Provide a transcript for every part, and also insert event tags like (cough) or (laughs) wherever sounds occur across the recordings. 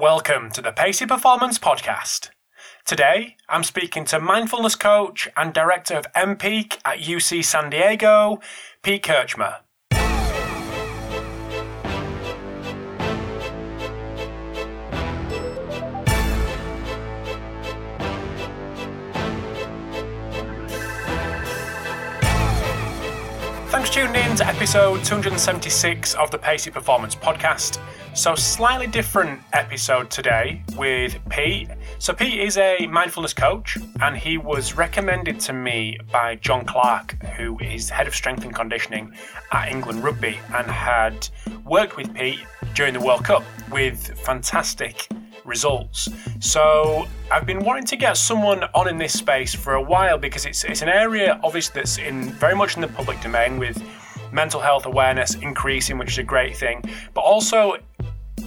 Welcome to the Pacey Performance Podcast. Today, I'm speaking to mindfulness coach and director of MPeak at UC San Diego, Pete Kirchmer. For in to episode 276 of the Pacey Performance Podcast. So, slightly different episode today with Pete. So, Pete is a mindfulness coach and he was recommended to me by John Clark, who is head of strength and conditioning at England Rugby and had worked with Pete during the World Cup with fantastic results. So I've been wanting to get someone on in this space for a while because it's it's an area obviously that's in very much in the public domain with mental health awareness increasing, which is a great thing, but also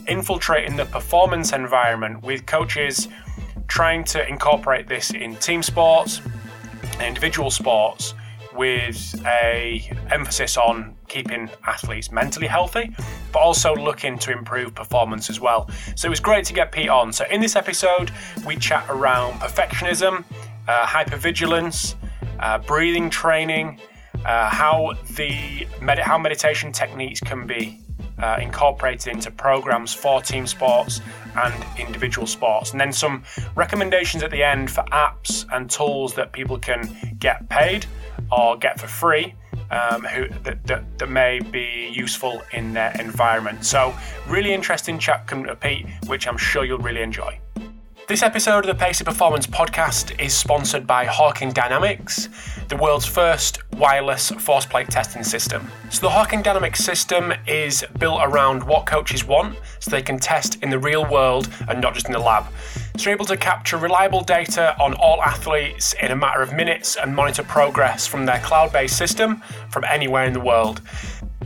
infiltrating the performance environment with coaches trying to incorporate this in team sports individual sports with a emphasis on keeping athletes mentally healthy, but also looking to improve performance as well. So it was great to get Pete on. So in this episode, we chat around perfectionism, uh, hypervigilance, uh, breathing training, uh, how the med- how meditation techniques can be uh, incorporated into programs for team sports and individual sports. And then some recommendations at the end for apps and tools that people can get paid or get for free. Um, who that, that, that, may be useful in their environment. So, really interesting chat to Pete, which I'm sure you'll really enjoy. This episode of the Pacey Performance podcast is sponsored by Hawkin Dynamics, the world's first wireless force plate testing system. So, the Hawkin Dynamics system is built around what coaches want so they can test in the real world and not just in the lab. So, you're able to capture reliable data on all athletes in a matter of minutes and monitor progress from their cloud based system from anywhere in the world.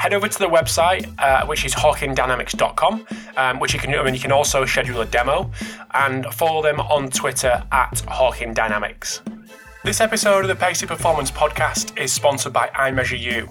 head over to the website, uh, which is hawkindynamics.com, um, which you can, I mean, you can also schedule a demo and follow them on Twitter at hawkindynamics. This episode of the Pacey Performance Podcast is sponsored by iMeasureU.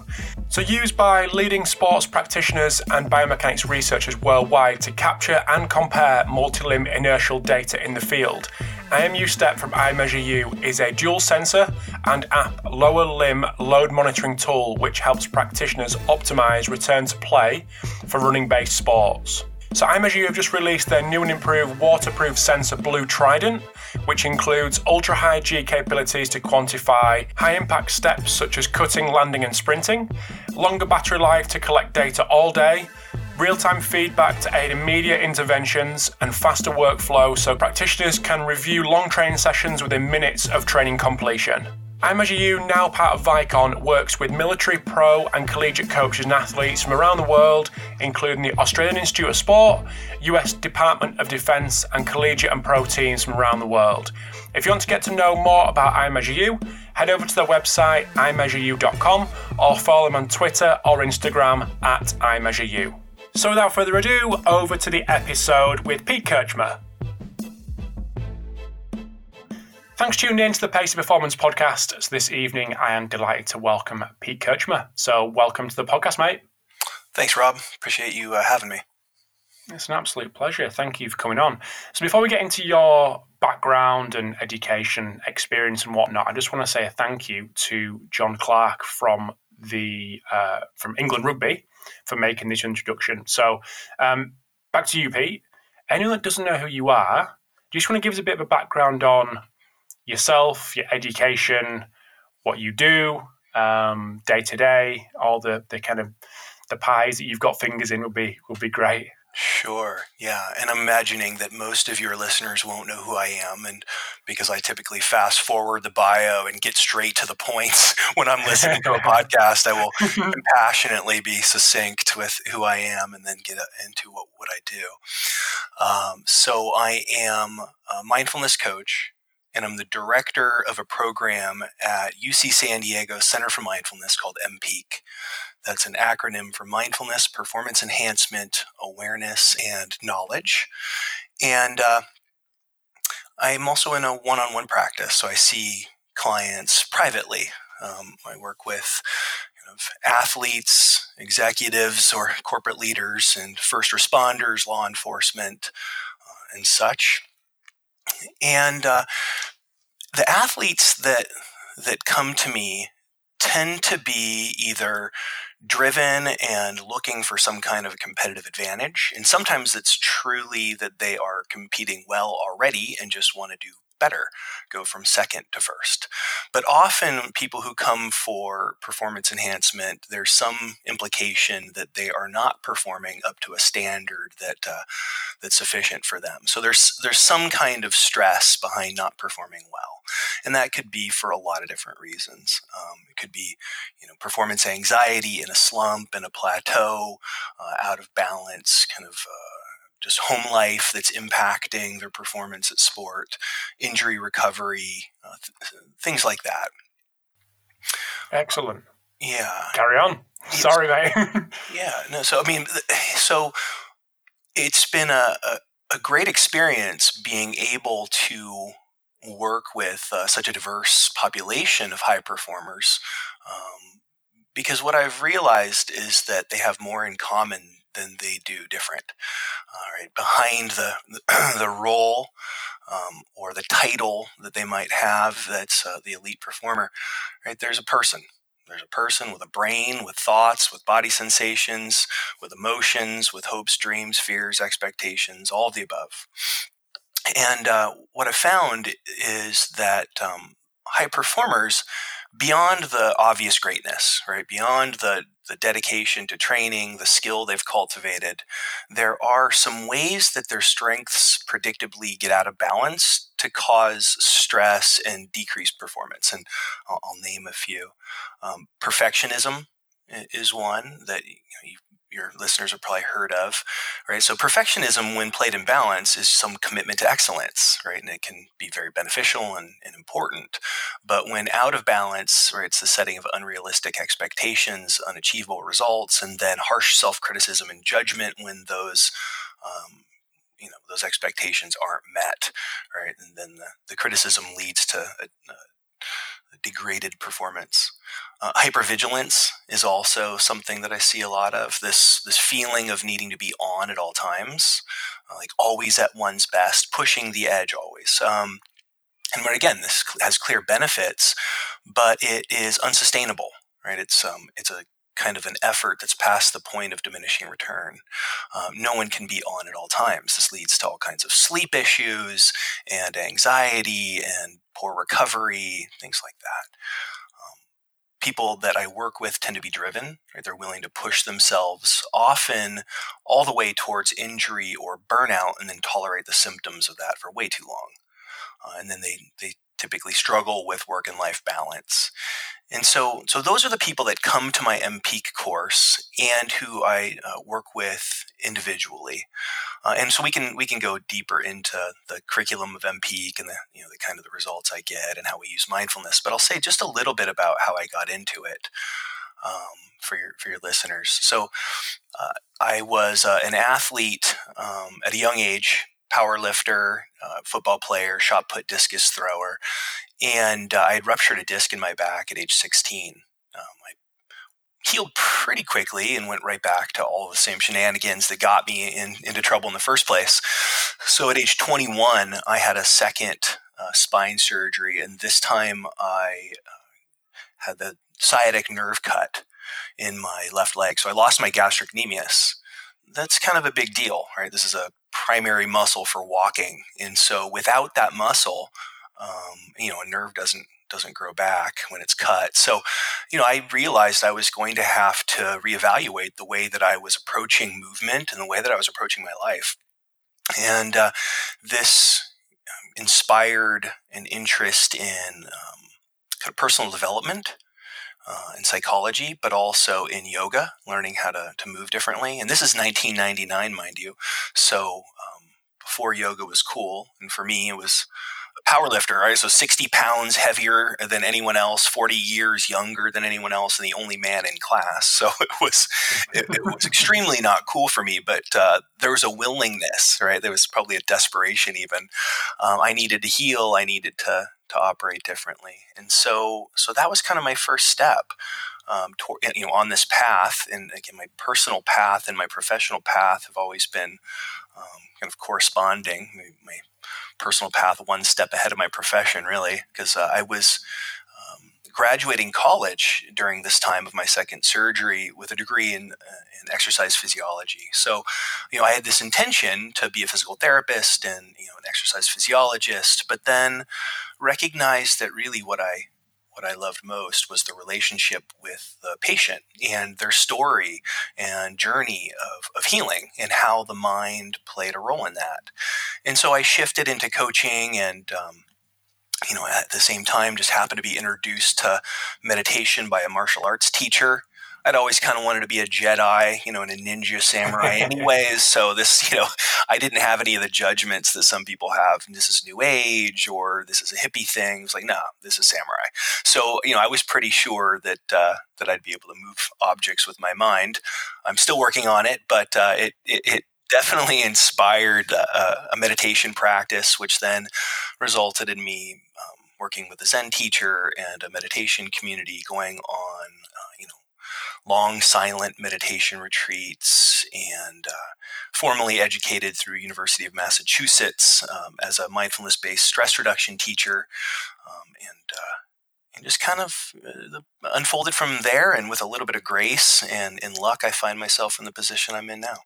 So, used by leading sports practitioners and biomechanics researchers worldwide to capture and compare multi limb inertial data in the field, IMU Step from iMeasureU is a dual sensor and app lower limb load monitoring tool which helps practitioners optimize return to play for running based sports. So iMeasureU have just released their new and improved waterproof sensor Blue Trident, which includes ultra high G capabilities to quantify high impact steps such as cutting, landing, and sprinting, longer battery life to collect data all day, real time feedback to aid immediate interventions, and faster workflow so practitioners can review long training sessions within minutes of training completion. iMeasureU, now part of Vicon, works with military, pro, and collegiate coaches and athletes from around the world, including the Australian Institute of Sport, US Department of Defense, and collegiate and pro teams from around the world. If you want to get to know more about iMeasureU, head over to their website, iMeasureU.com, or follow them on Twitter or Instagram at iMeasureU. So without further ado, over to the episode with Pete Kirchmer. Thanks for tuning in to the Pacey Performance Podcast. So this evening, I am delighted to welcome Pete Kirchmer. So welcome to the podcast, mate. Thanks, Rob. Appreciate you uh, having me. It's an absolute pleasure. Thank you for coming on. So before we get into your background and education experience and whatnot, I just want to say a thank you to John Clark from the uh, from England Rugby for making this introduction. So um, back to you, Pete. Anyone that doesn't know who you are, do you just want to give us a bit of a background on yourself, your education, what you do um, day to day, all the the kind of the pies that you've got fingers in would be would be great. Sure. Yeah. And I'm imagining that most of your listeners won't know who I am. And because I typically fast forward the bio and get straight to the points (laughs) when I'm listening to a (laughs) podcast, I will (laughs) compassionately be succinct with who I am and then get into what, what I do. Um, so I am a mindfulness coach and I'm the director of a program at UC San Diego Center for Mindfulness called MPEAK. That's an acronym for Mindfulness, Performance Enhancement, Awareness, and Knowledge. And uh, I'm also in a one on one practice, so I see clients privately. Um, I work with athletes, executives, or corporate leaders, and first responders, law enforcement, uh, and such. And uh, the athletes that that come to me tend to be either driven and looking for some kind of a competitive advantage. And sometimes it's truly that they are competing well already and just want to do better, go from second to first. But often, people who come for performance enhancement, there's some implication that they are not performing up to a standard that uh, that's sufficient for them. So there's there's some kind of stress behind not performing well, and that could be for a lot of different reasons. Um, it could be, you know, performance anxiety in a slump, in a plateau, uh, out of balance, kind of. Uh, just home life that's impacting their performance at sport, injury recovery, uh, th- things like that. Excellent. Yeah. Carry on. Sorry, mate. (laughs) yeah. No. So I mean, so it's been a, a, a great experience being able to work with uh, such a diverse population of high performers. Um, because what I've realized is that they have more in common than they do different. All right, behind the (clears throat) the role um, or the title that they might have, that's uh, the elite performer. Right, there's a person. There's a person with a brain, with thoughts, with body sensations, with emotions, with hopes, dreams, fears, expectations, all of the above. And uh, what I found is that um, high performers beyond the obvious greatness, right? Beyond the the dedication to training, the skill they've cultivated, there are some ways that their strengths predictably get out of balance to cause stress and decreased performance. And I'll, I'll name a few. Um, perfectionism is one that you, know, you your listeners have probably heard of, right? So perfectionism, when played in balance, is some commitment to excellence, right? And it can be very beneficial and, and important. But when out of balance, right, it's the setting of unrealistic expectations, unachievable results, and then harsh self-criticism and judgment when those um, you know those expectations aren't met right and then the, the criticism leads to a, a degraded performance. Uh, hypervigilance is also something that I see a lot of. This this feeling of needing to be on at all times, uh, like always at one's best, pushing the edge always. Um, and but again, this has clear benefits, but it is unsustainable. Right? It's um, it's a kind of an effort that's past the point of diminishing return. Um, no one can be on at all times. This leads to all kinds of sleep issues and anxiety and poor recovery, things like that. People that I work with tend to be driven. Right? They're willing to push themselves often all the way towards injury or burnout and then tolerate the symptoms of that for way too long. Uh, and then they, they typically struggle with work and life balance. And so, so those are the people that come to my MPEAK course and who I uh, work with individually. Uh, and so we can we can go deeper into the curriculum of MPEAK and the you know the kind of the results I get and how we use mindfulness. But I'll say just a little bit about how I got into it um, for your for your listeners. So uh, I was uh, an athlete um, at a young age power lifter, uh, football player, shot put discus thrower. And uh, I had ruptured a disc in my back at age 16. Um, I healed pretty quickly and went right back to all the same shenanigans that got me in, into trouble in the first place. So at age 21, I had a second uh, spine surgery, and this time I uh, had the sciatic nerve cut in my left leg. So I lost my gastrocnemius that's kind of a big deal, right? This is a primary muscle for walking, and so without that muscle, um, you know, a nerve doesn't doesn't grow back when it's cut. So, you know, I realized I was going to have to reevaluate the way that I was approaching movement and the way that I was approaching my life, and uh, this inspired an interest in um, kind of personal development uh, in psychology, but also in yoga, learning how to, to move differently. And this is 1999, mind you. So um, before yoga was cool. And for me, it was power lifter, right? So 60 pounds heavier than anyone else, 40 years younger than anyone else, and the only man in class. (laughs) So it was it, it was extremely not cool for me. But uh, there was a willingness, right? There was probably a desperation. Even um, I needed to heal. I needed to to operate differently, and so so that was kind of my first step. Um, you know, on this path, and again, my personal path and my professional path have always been um, kind of corresponding. My, my personal path one step ahead of my profession, really, because uh, I was um, graduating college during this time of my second surgery with a degree in, uh, in exercise physiology. So, you know, I had this intention to be a physical therapist and you know an exercise physiologist, but then recognized that really what I what I loved most was the relationship with the patient and their story and journey of, of healing and how the mind played a role in that. And so I shifted into coaching and, um, you know, at the same time, just happened to be introduced to meditation by a martial arts teacher I'd always kind of wanted to be a Jedi, you know, and a ninja samurai, anyways. so this, you know, I didn't have any of the judgments that some people have. This is New Age or this is a hippie thing. It's like, no, this is samurai. So you know, I was pretty sure that uh, that I'd be able to move objects with my mind. I'm still working on it, but uh, it, it, it definitely inspired uh, a meditation practice, which then resulted in me um, working with a Zen teacher and a meditation community going on long silent meditation retreats and uh, formally educated through University of Massachusetts um, as a mindfulness-based stress reduction teacher um, and, uh, and just kind of uh, unfolded from there and with a little bit of grace and in luck I find myself in the position I'm in now.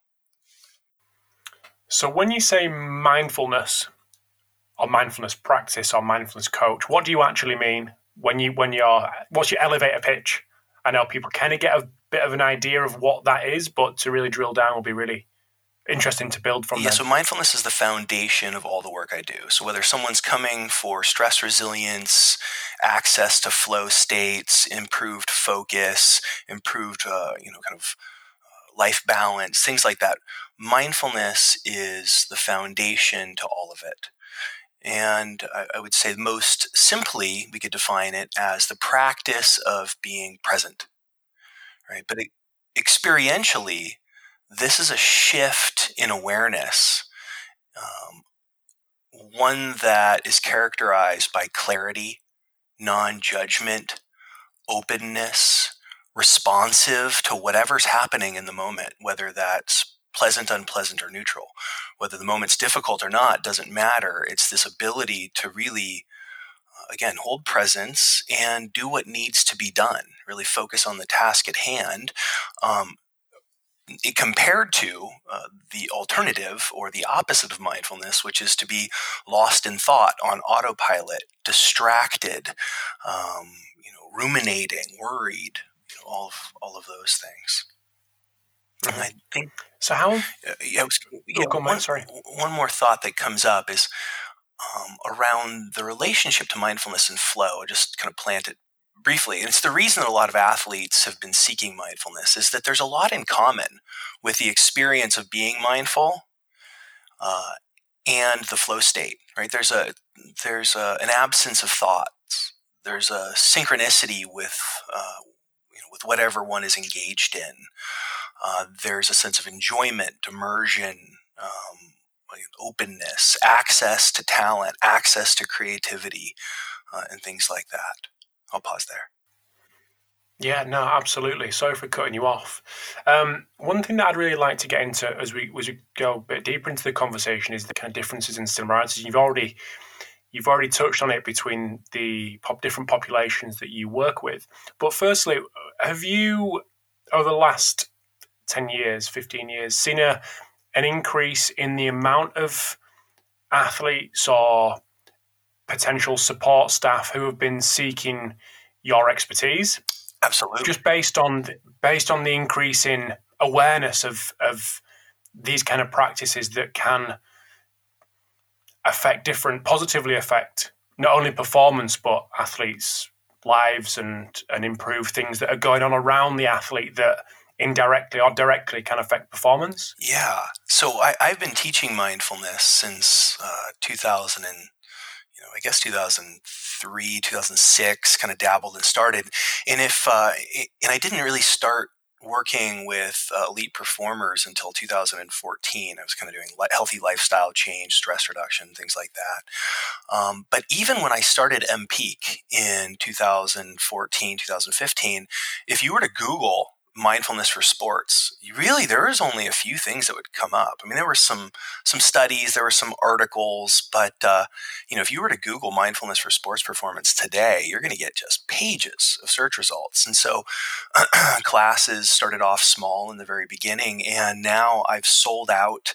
So when you say mindfulness or mindfulness practice or mindfulness coach, what do you actually mean when you when you're what's your elevator pitch? I know people kind of get a bit of an idea of what that is, but to really drill down will be really interesting to build from. Yeah, so mindfulness is the foundation of all the work I do. So whether someone's coming for stress resilience, access to flow states, improved focus, improved, uh, you know, kind of uh, life balance, things like that, mindfulness is the foundation to all of it. And I, would say most simply, we could define it as the practice of being present, right? But it, experientially, this is a shift in awareness, um, one that is characterized by clarity, non judgment, openness, responsive to whatever's happening in the moment, whether that's pleasant, unpleasant, or neutral. Whether the moment's difficult or not doesn't matter. It's this ability to really, uh, again, hold presence and do what needs to be done. Really focus on the task at hand. Um, it, compared to uh, the alternative or the opposite of mindfulness, which is to be lost in thought on autopilot, distracted, um, you know, ruminating, worried, you know, all of all of those things. Mm-hmm. I think so. How? Uh, yeah, was, yeah oh, one, sorry. One more thought that comes up is um, around the relationship to mindfulness and flow. I just kind of plant it briefly, and it's the reason that a lot of athletes have been seeking mindfulness is that there's a lot in common with the experience of being mindful uh, and the flow state. Right? There's a there's a, an absence of thoughts. There's a synchronicity with uh, you know, with whatever one is engaged in. Uh, there's a sense of enjoyment, immersion, um, openness, access to talent, access to creativity, uh, and things like that. I'll pause there. Yeah, no, absolutely. Sorry for cutting you off. Um, one thing that I'd really like to get into as we as we go a bit deeper into the conversation is the kind of differences in similarities. You've already you've already touched on it between the pop, different populations that you work with. But firstly, have you over the last 10 years, 15 years, seen a, an increase in the amount of athletes or potential support staff who have been seeking your expertise? Absolutely. Just based on based on the increase in awareness of of these kind of practices that can affect different positively affect not only performance but athletes lives and and improve things that are going on around the athlete that indirectly or directly can affect performance? Yeah. So I, have been teaching mindfulness since uh, 2000 and I guess 2003, 2006, kind of dabbled and started. And if, uh, and I didn't really start working with uh, elite performers until 2014. I was kind of doing healthy lifestyle change, stress reduction, things like that. Um, but even when I started MPeak in 2014, 2015, if you were to Google mindfulness for sports really there is only a few things that would come up. I mean there were some some studies there were some articles but uh, you know if you were to google mindfulness for sports performance today you're going to get just pages of search results. And so (clears throat) classes started off small in the very beginning and now i've sold out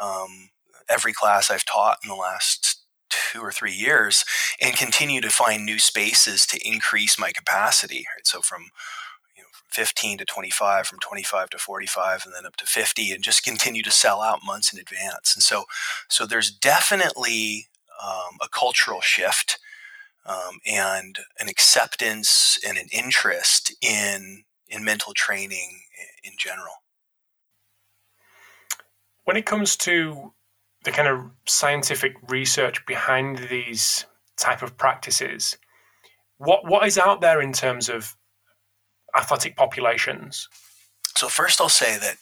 um, every class i've taught in the last two or three years and continue to find new spaces to increase my capacity right? So from 15 to 25, from 25 to 45, and then up to 50, and just (laughs) continue to sell out months in advance. And so, so there's definitely um, a cultural shift um, and an acceptance and an interest in in mental training in general. When it comes to the kind of scientific research behind these type of practices, what what is out there in terms of athletic populations? So first, I'll say that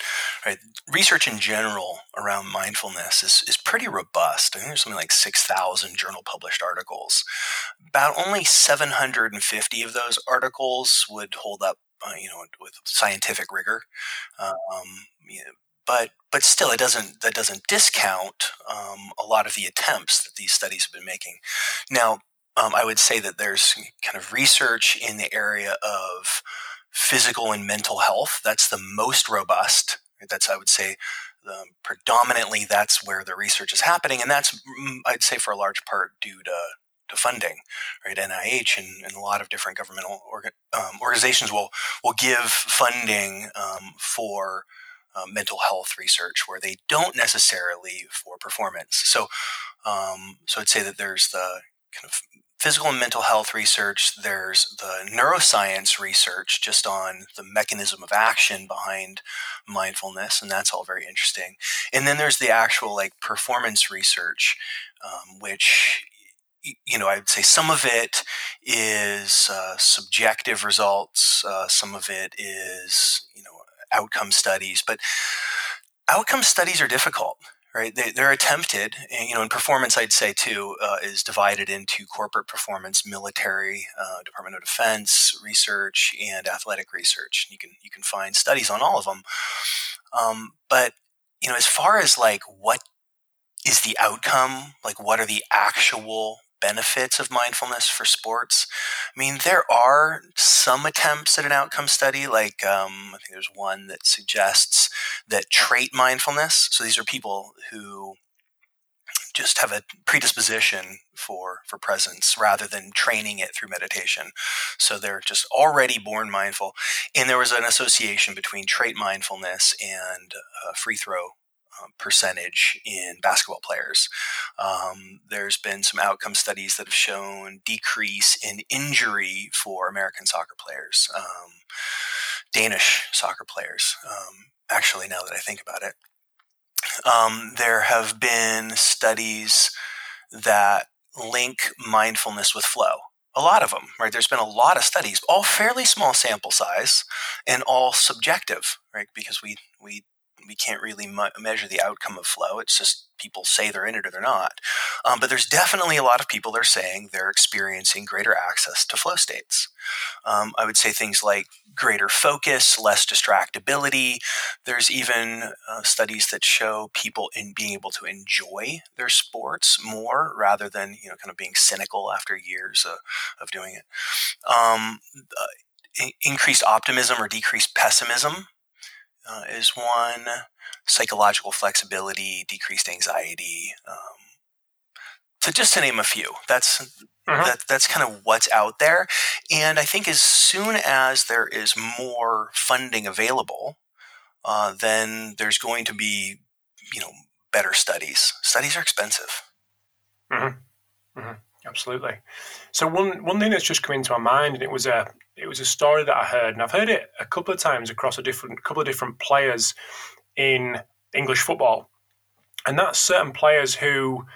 right, research in general around mindfulness is, is pretty robust. I think there's something like six thousand journal published articles. About only seven hundred and fifty of those articles would hold up, uh, you know, with scientific rigor. Um, you know, but but still, it doesn't that doesn't discount um, a lot of the attempts that these studies have been making. Now, um, I would say that there's kind of research in the area of physical and mental health. That's the most robust. That's, I would say, um, predominantly that's where the research is happening. And that's, mm, I'd say, for a large part due to, to funding, right? NIH and, and a lot of different governmental orga, um, organizations will, will give funding um, for uh, mental health research where they don't necessarily for performance. So, um, so I'd say that there's the kind of physical and mental health research, there's the neuroscience research just on the mechanism of action behind mindfulness, and that's all very interesting. And then there's the actual like performance research, um, which you know, I'd say some of it is uh, subjective results, uh, some of it is, you know, outcome studies, but outcome studies are difficult right? They, are attempted, and, you know, in performance, I'd say too, uh, is divided into corporate performance, military, uh, Department of Defense research, and athletic research. You can you can find studies on all of them, um, but you know, as far as like what is the outcome, like what are the actual benefits of mindfulness for sports. I mean, there are some attempts at an outcome study, like um, I think there's one that suggests that trait mindfulness. So these are people who just have a predisposition for for presence rather than training it through meditation so they're just already born mindful and there was an association between trait mindfulness and uh, free throw percentage in basketball players. Um, there's been some outcome studies that have shown decrease in injury for American soccer players, um, Danish soccer players. Um, actually, now that I think about it, um, there have been studies that link mindfulness with flow a lot of them, right? There's been a lot of studies, all fairly small sample size and all subjective, right? Because we we we can't really mu- measure the outcome of flow. It's just people say they're in it or they're not. Um, but there's definitely a lot of people that are saying they're experiencing greater access to flow states. Um, I would say things like greater focus, less distractibility. There's even uh, studies that show people in being able to enjoy their sports more rather than you know kind of being cynical after years uh, of doing it. Um, uh, increased optimism or decreased pessimism uh, is one. Psychological flexibility, decreased anxiety. Um, so just to name a few, that's uh-huh. that, that's kind of what's out there. And I think as soon as there is more funding available, uh, then there's going to be, you know, better studies. Studies are expensive. Mm-hmm. Mm-hmm. Absolutely. So one one thing that's just come into my mind, and it was a it was a story that I heard, and I've heard it a couple of times across a different couple of different players in English football, and that's certain players who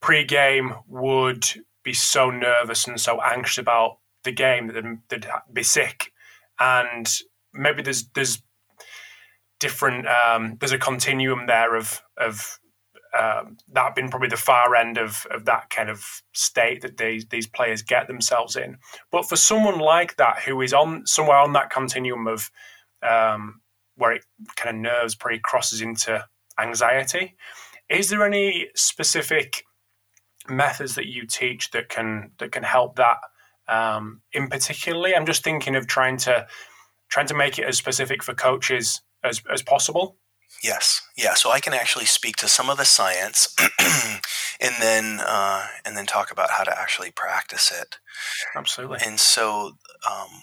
pre-game would be so nervous and so anxious about the game that they'd, they'd be sick, and maybe there's there's different um, there's a continuum there of of um, that being probably the far end of, of that kind of state that these these players get themselves in. But for someone like that who is on somewhere on that continuum of um, where it kind of nerves probably crosses into anxiety, is there any specific methods that you teach that can that can help that um, in particularly? I'm just thinking of trying to trying to make it as specific for coaches as, as possible. Yes, yeah. So I can actually speak to some of the science, (clears throat) and then uh, and then talk about how to actually practice it. Absolutely. And so um,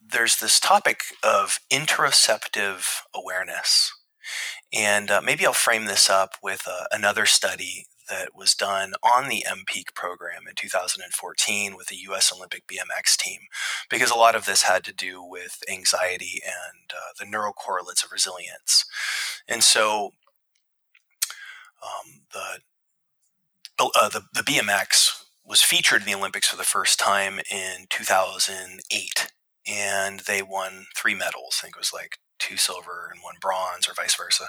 there's this topic of interoceptive awareness, and uh, maybe I'll frame this up with uh, another study that was done on the MPEAK program in 2014 with the U.S. Olympic BMX team, because a lot of this had to do with anxiety and uh, the neurocorrelates of resilience. And so um, the, uh, the, the BMX was featured in the Olympics for the first time in 2008, and they won three medals. I think it was like two silver and one bronze, or vice versa.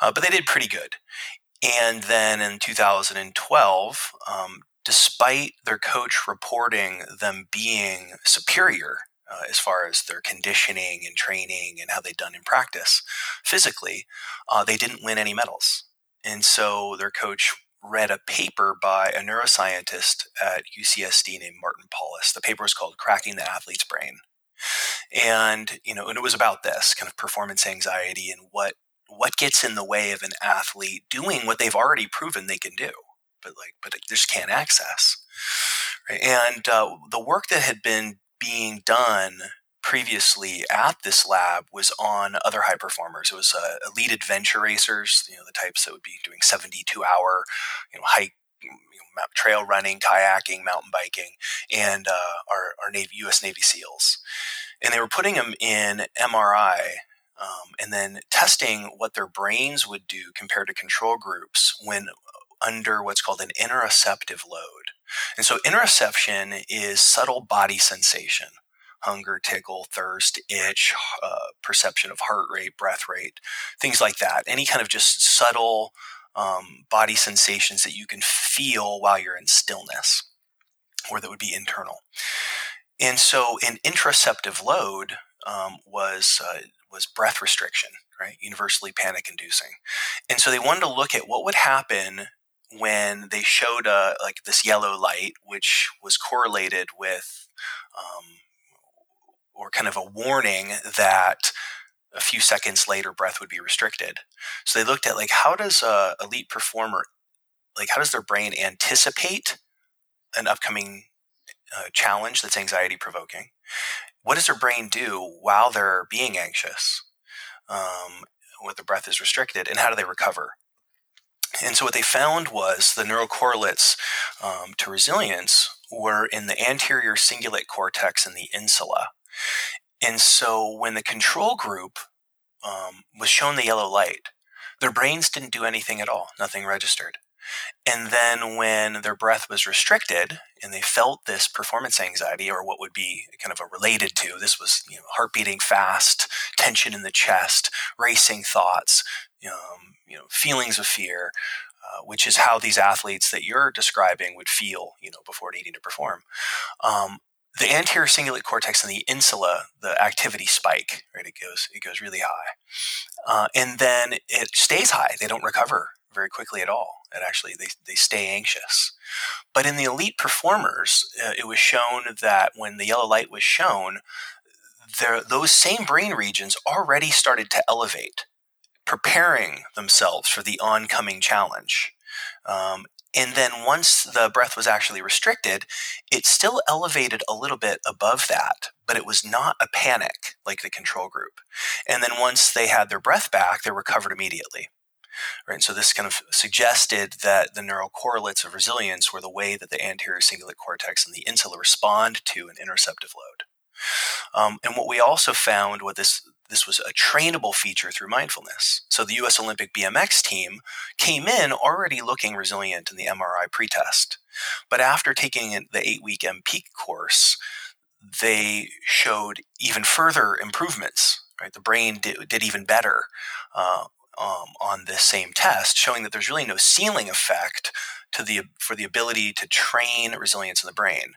Uh, but they did pretty good. And then in 2012, um, despite their coach reporting them being superior uh, as far as their conditioning and training and how they'd done in practice physically, uh, they didn't win any medals. And so their coach read a paper by a neuroscientist at UCSD named Martin Paulus. The paper was called Cracking the Athlete's Brain. And, you know, and it was about this kind of performance anxiety and what what gets in the way of an athlete doing what they've already proven they can do, but like, but it just can't access. Right? And uh, the work that had been being done previously at this lab was on other high performers. It was uh, elite adventure racers, you know, the types that would be doing 72 hour, you know, hike, trail running, kayaking, mountain biking, and uh, our, our Navy, U.S. Navy SEALs. And they were putting them in MRI um, and then testing what their brains would do compared to control groups when under what's called an interoceptive load. And so, interoception is subtle body sensation hunger, tickle, thirst, itch, uh, perception of heart rate, breath rate, things like that. Any kind of just subtle um, body sensations that you can feel while you're in stillness or that would be internal. And so, an interoceptive load um, was uh, was breath restriction, right? Universally panic inducing. And so they wanted to look at what would happen when they showed uh, like this yellow light, which was correlated with, um, or kind of a warning that a few seconds later breath would be restricted. So they looked at like how does a elite performer, like how does their brain anticipate an upcoming uh, challenge that's anxiety provoking, what does their brain do while they're being anxious, um, when the breath is restricted, and how do they recover? And so what they found was the neural correlates um, to resilience were in the anterior cingulate cortex and the insula. And so when the control group um, was shown the yellow light, their brains didn't do anything at all, nothing registered. And then when their breath was restricted and they felt this performance anxiety or what would be kind of a related to this was you know, heart beating fast, tension in the chest, racing thoughts, um, you know, feelings of fear, uh, which is how these athletes that you're describing would feel, you know, before needing to perform. Um, the anterior cingulate cortex and the insula, the activity spike, right? It goes, it goes really high, uh, and then it stays high. They don't recover very quickly at all. And actually, they, they stay anxious. But in the elite performers, uh, it was shown that when the yellow light was shown, there, those same brain regions already started to elevate, preparing themselves for the oncoming challenge. Um, and then once the breath was actually restricted, it still elevated a little bit above that, but it was not a panic like the control group. And then once they had their breath back, they recovered immediately. Right? So this kind of suggested that the neural correlates of resilience were the way that the anterior cingulate cortex and the insula respond to an interoceptive load. Um, and what we also found, was this this was a trainable feature through mindfulness. So the US Olympic BMX team came in already looking resilient in the MRI pretest. But after taking the eight week MPEAK course, they showed even further improvements. Right, the brain did, did even better uh, um, on this same test, showing that there's really no ceiling effect to the for the ability to train resilience in the brain.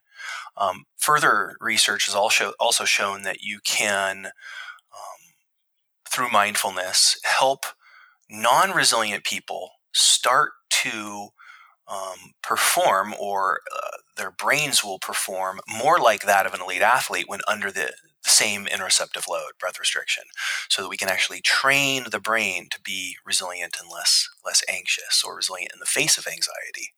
Um, further research has also also shown that you can, um, through mindfulness, help non-resilient people start to um, perform, or uh, their brains will perform more like that of an elite athlete when under the, the same interoceptive load, breath restriction, so that we can actually train the brain to be resilient and less less anxious or resilient in the face of anxiety.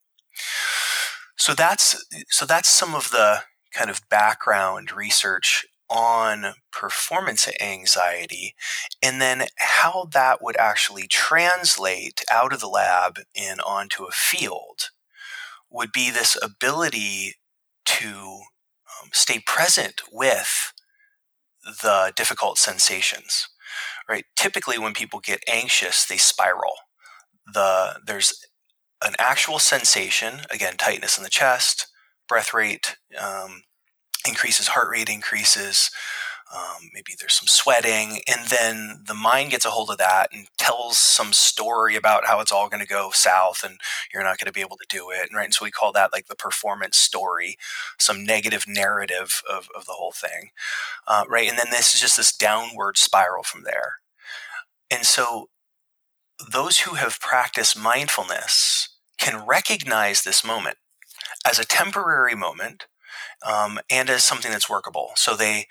So that's so that's some of the kind of background research on performance anxiety and then how that would actually translate out of the lab and onto a field would be this ability to um, stay present with the difficult sensations right typically when people get anxious they spiral the there's an actual sensation again tightness in the chest breath rate um, increases, heart rate increases. Um, maybe there's some sweating, and then the mind gets a hold of that and tells some story about how it's all going to go south and you're not going to be able to do it. Right. And so we call that like the performance story, some negative narrative of, of the whole thing. Uh, right. And then this is just this downward spiral from there. And so those who have practiced mindfulness can recognize this moment as a temporary moment um, and as something that's workable. So they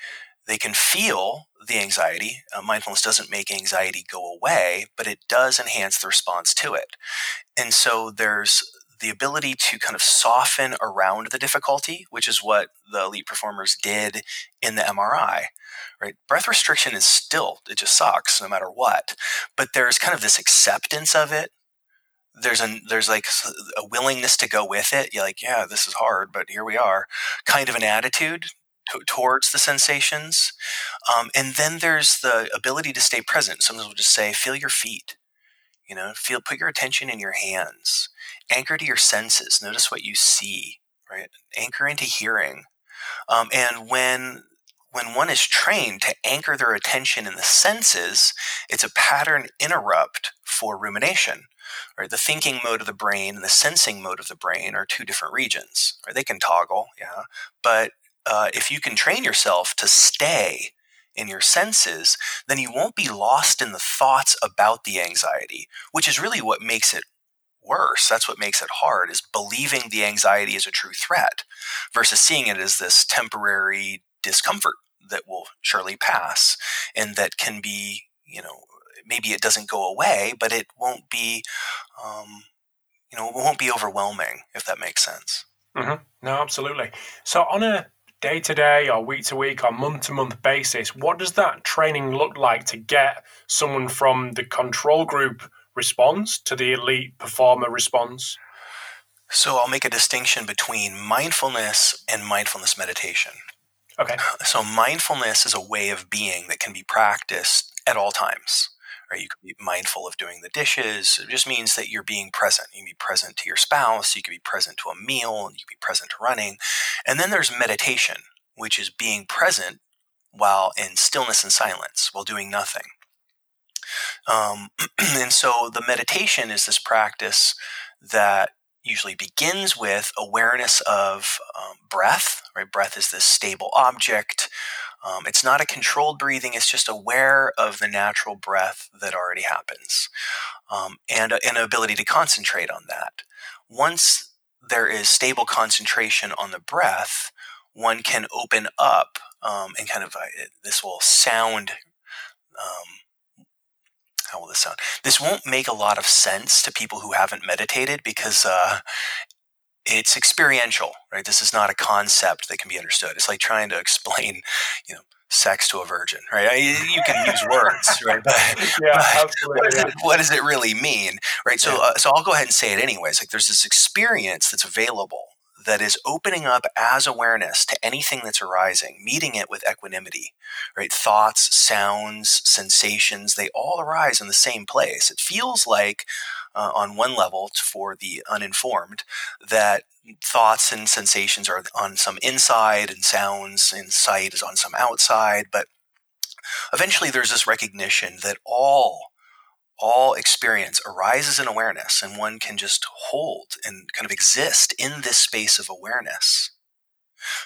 they can feel the anxiety. Uh, mindfulness doesn't make anxiety go away, but it does enhance the response to it. And so there's the ability to kind of soften around the difficulty, which is what the elite performers did in the MRI. Right? Breath restriction is still, it just sucks no matter what. But there's kind of this acceptance of it there's a there's like a willingness to go with it. You're like, yeah, this is hard, but here we are. Kind of an attitude t- towards the sensations, um, and then there's the ability to stay present. Sometimes we'll just say, feel your feet. You know, feel put your attention in your hands. Anchor to your senses. Notice what you see. Right. Anchor into hearing. Um, and when when one is trained to anchor their attention in the senses, it's a pattern interrupt for rumination. Right? The thinking mode of the brain and the sensing mode of the brain are two different regions. Right? They can toggle, yeah. But uh, if you can train yourself to stay in your senses, then you won't be lost in the thoughts about the anxiety, which is really what makes it worse. That's what makes it hard is believing the anxiety is a true threat versus seeing it as this temporary discomfort that will surely pass and that can be, you know, maybe it doesn't go away, but it won't be, um, you know, it won't be overwhelming if that makes sense. Mm-hmm. No, absolutely. So on a day to day or week to week or month to month basis, what does that training look like to get someone from the control group response to the elite performer response? So I'll make a distinction between mindfulness and mindfulness meditation. Okay. So mindfulness is a way of being that can be practiced at all times. Right? You could be mindful of doing the dishes. It just means that you're being present. You can be present to your spouse. You can be present to a meal. You can be present to running. And then there's meditation, which is being present while in stillness and silence, while doing nothing. Um, (clears throat) and so the meditation is this practice that usually begins with awareness of um, breath. Right, breath is this stable object. Um, it's not a controlled breathing, it's just aware of the natural breath that already happens um, and an ability to concentrate on that. Once there is stable concentration on the breath, one can open up um, and kind of, uh, this will sound, um, how will this sound? This won't make a lot of sense to people who haven't meditated because uh, it's experiential, right? This is not a concept that can be understood. It's like trying to explain, you know, sex to a virgin, right? I, you can use words, right? But, (laughs) yeah, but absolutely. What does, it, what does, it, really mean, right? So, yeah. uh, so I'll go ahead and say it anyways. Like, there's this experience that's available that is opening up as awareness to anything that's arising, meeting it with equanimity, right? Thoughts, sounds, sensations, they all arise in the same place. It feels like, uh, on one level, for the uninformed, that thoughts and sensations are on some inside and sounds and sight is on some outside. But eventually there's this recognition that all all experience arises in awareness and one can just hold and kind of exist in this space of awareness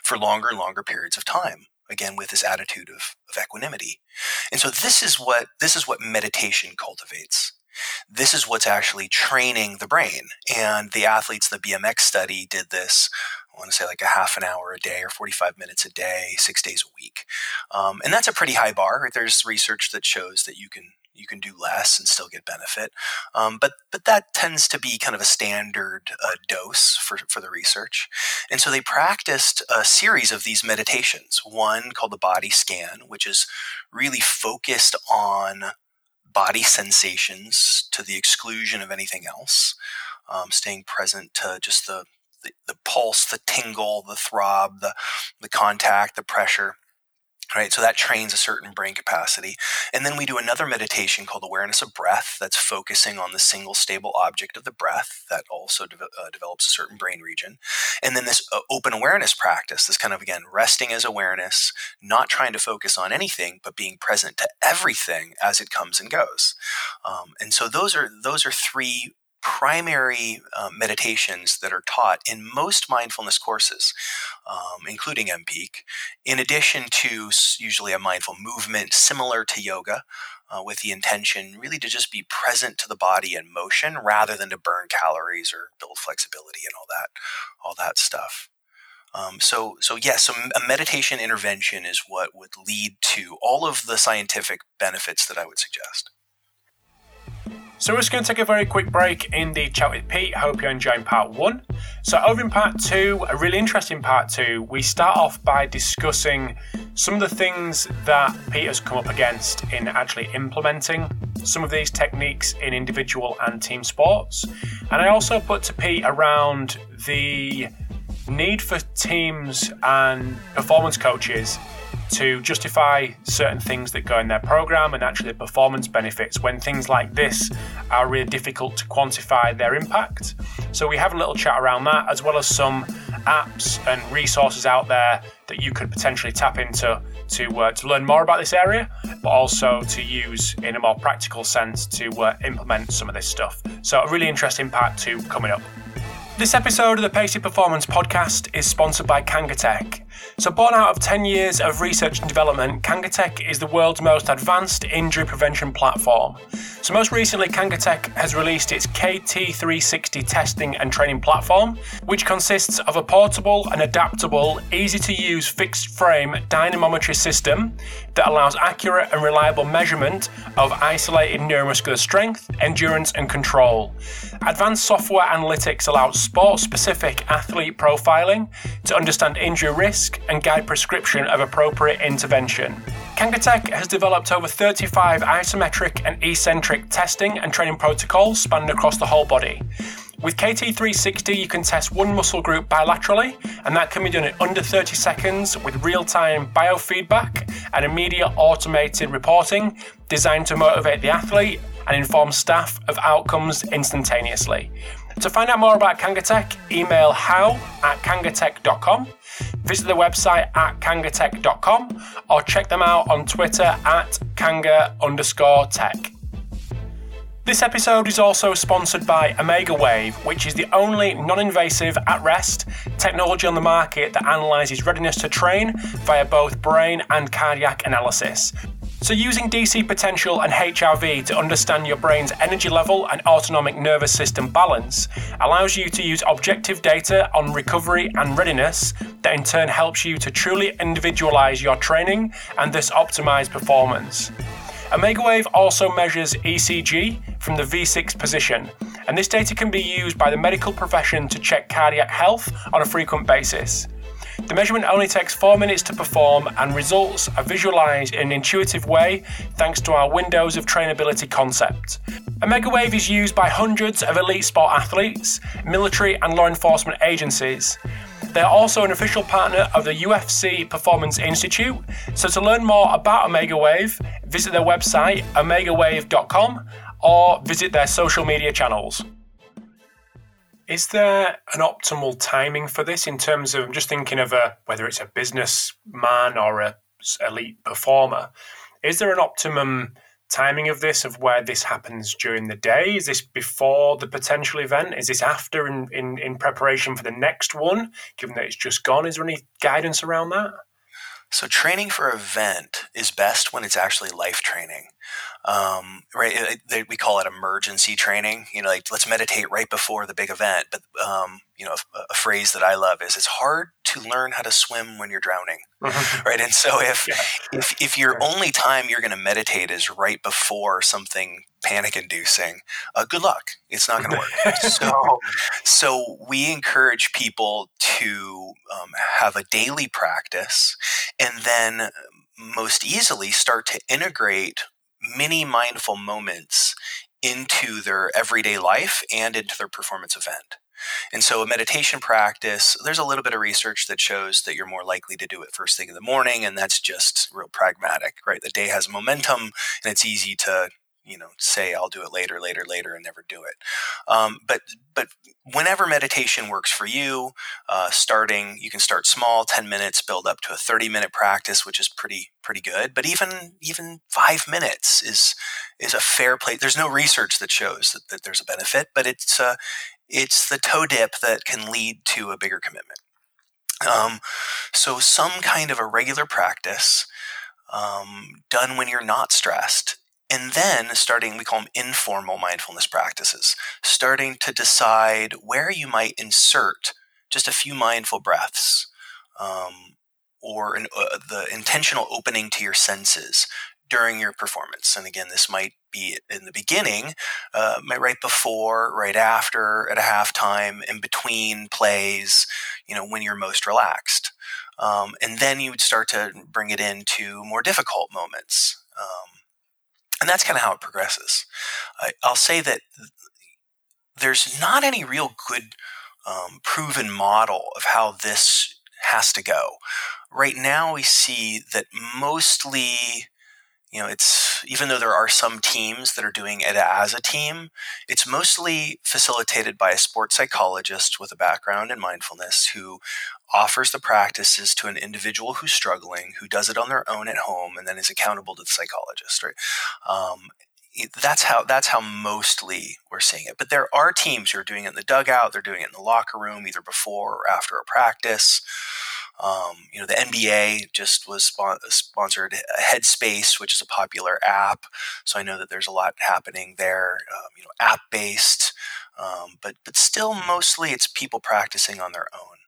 for longer and longer periods of time again with this attitude of, of equanimity and so this is what this is what meditation cultivates this is what's actually training the brain and the athletes the bmx study did this I want to say like a half an hour a day or 45 minutes a day, six days a week. Um, and that's a pretty high bar. There's research that shows that you can you can do less and still get benefit. Um, but but that tends to be kind of a standard uh, dose for, for the research. And so they practiced a series of these meditations. One called the body scan, which is really focused on body sensations to the exclusion of anything else, um, staying present to just the, the, the pulse, the tingle, the throb, the the contact, the pressure right? So that trains a certain brain capacity. And then we do another meditation called awareness of breath that's focusing on the single stable object of the breath that also de- uh, develops a certain brain region. And then this uh, open awareness practice, this kind of again, resting as awareness, not trying to focus on anything, but being present to everything as it comes and goes. Um, and so those are, those are three primary uh, meditations that are taught in most mindfulness courses, um, including MPeak, in addition to usually a mindful movement similar to yoga. Uh, with the intention really to just be present to the body in motion rather than to burn calories or build flexibility and all that all that stuff um, so so yes yeah, so a meditation intervention is what would lead to all of the scientific benefits that i would suggest so we're just going to take a very quick break in the chat with Pete. Hope you're enjoying part one. So over in part two, a really interesting part two, we start off by discussing some of the things that Pete has come up against in actually implementing some of these techniques in individual and team sports. And I also put to Pete around the need for teams and performance coaches to justify certain things that go in their program and actually the performance benefits when things like this are really difficult to quantify their impact. So we have a little chat around that as well as some apps and resources out there that you could potentially tap into to uh, to learn more about this area, but also to use in a more practical sense to uh, implement some of this stuff. So a really interesting part two coming up. This episode of the Pacey Performance podcast is sponsored by Kangatech. So, born out of 10 years of research and development, Kangatech is the world's most advanced injury prevention platform. So, most recently, Kangatech has released its KT360 testing and training platform, which consists of a portable and adaptable, easy to use fixed frame dynamometry system that allows accurate and reliable measurement of isolated neuromuscular strength, endurance, and control. Advanced software analytics allows sport specific athlete profiling to understand injury risk and guide prescription of appropriate intervention. Kangatech has developed over 35 isometric and eccentric testing and training protocols spanning across the whole body. With KT360, you can test one muscle group bilaterally, and that can be done in under 30 seconds with real time biofeedback and immediate automated reporting designed to motivate the athlete and inform staff of outcomes instantaneously. To find out more about Kangatech, email how at kangatech.com, visit the website at kangatech.com, or check them out on Twitter at kanga underscore tech. This episode is also sponsored by Omega Wave, which is the only non invasive at rest technology on the market that analyzes readiness to train via both brain and cardiac analysis. So, using DC potential and HRV to understand your brain's energy level and autonomic nervous system balance allows you to use objective data on recovery and readiness that in turn helps you to truly individualize your training and thus optimize performance. OmegaWave also measures ECG from the V6 position, and this data can be used by the medical profession to check cardiac health on a frequent basis. The measurement only takes 4 minutes to perform and results are visualized in an intuitive way thanks to our windows of trainability concept. OmegaWave is used by hundreds of elite sport athletes, military and law enforcement agencies. They're also an official partner of the UFC Performance Institute. So to learn more about Omega Wave, visit their website, omegawave.com, or visit their social media channels. Is there an optimal timing for this in terms of I'm just thinking of a whether it's a businessman or a elite performer? Is there an optimum timing of this of where this happens during the day? Is this before the potential event? Is this after in, in, in preparation for the next one, given that it's just gone? Is there any guidance around that? So training for event is best when it's actually life training. Um, right? They, we call it emergency training. You know, like let's meditate right before the big event. But um, you know, a, a, phrase that I love is it's hard to learn how to swim when you're drowning, mm-hmm. right? And so if yeah. if if your only time you're going to meditate is right before something panic inducing, uh, good luck. It's not going to work. (laughs) so so we encourage people to um, have a daily practice, and then most easily start to integrate many mindful moments into their everyday life and into their performance event. And so, a meditation practice, there's a little bit of research that shows that you're more likely to do it first thing in the morning, and that's just real pragmatic, right? The day has momentum, and it's easy to you know say I'll do it later, later, later, and never do it. Um, but but whenever meditation works for you, uh, starting you can start small, ten minutes, build up to a thirty minute practice, which is pretty pretty good. But even even five minutes is is a fair place. There's no research that shows that, that there's a benefit, but it's uh, it's the toe dip that can lead to a bigger commitment. Um, so some kind of a regular practice um, done when you're not stressed and then starting, we call them informal mindfulness practices, starting to decide where you might insert just a few mindful breaths um, or an, uh, the intentional opening to your senses during your performance. And again, this might be in the beginning, uh, right before, right after, at a halftime, in between plays, you know, when you're most relaxed. Um, and then you would start to bring it into more difficult moments. Um, and that's kind of how it progresses. I, will say that there's not any real good um, proven model of how this has to go. Right now, we see that mostly you know, it's even though there are some teams that are doing it as a team, it's mostly facilitated by a sports psychologist with a background in mindfulness who offers the practices to an individual who's struggling, who does it on their own at home, and then is accountable to the psychologist. Right? Um, that's how that's how mostly we're seeing it. But there are teams who are doing it in the dugout, they're doing it in the locker room, either before or after a practice. Um, you know, the NBA just was sponsored Headspace, which is a popular app. So I know that there's a lot happening there. Um, you know, app based, um, but but still mostly it's people practicing on their own.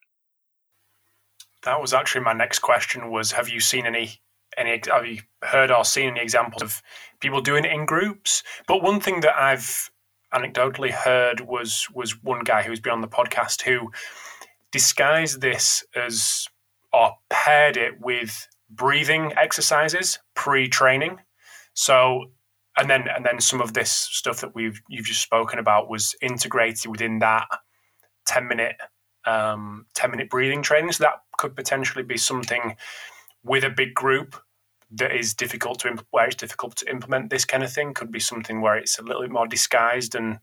That was actually my next question. Was have you seen any any have you heard or seen any examples of people doing it in groups? But one thing that I've anecdotally heard was was one guy who's been on the podcast who disguised this as or paired it with breathing exercises pre-training. So and then and then some of this stuff that we've you've just spoken about was integrated within that 10 minute um, 10 minute breathing training. So that could potentially be something with a big group that is difficult to where it's difficult to implement this kind of thing. Could be something where it's a little bit more disguised and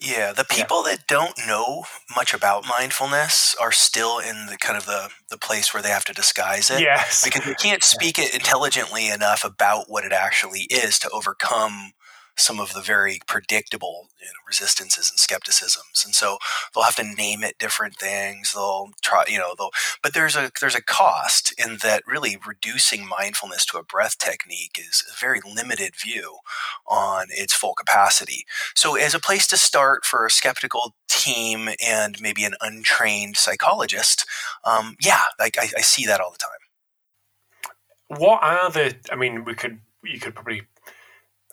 yeah, the people yeah. that don't know much about mindfulness are still in the kind of the, the place where they have to disguise it. Yes. Because they (laughs) can't speak it intelligently enough about what it actually is to overcome some of the very predictable you know, resistances and skepticisms, and so they'll have to name it different things. They'll try, you know, they'll. But there's a there's a cost in that. Really, reducing mindfulness to a breath technique is a very limited view on its full capacity. So, as a place to start for a skeptical team and maybe an untrained psychologist, um, yeah, like I, I see that all the time. What are the? I mean, we could you could probably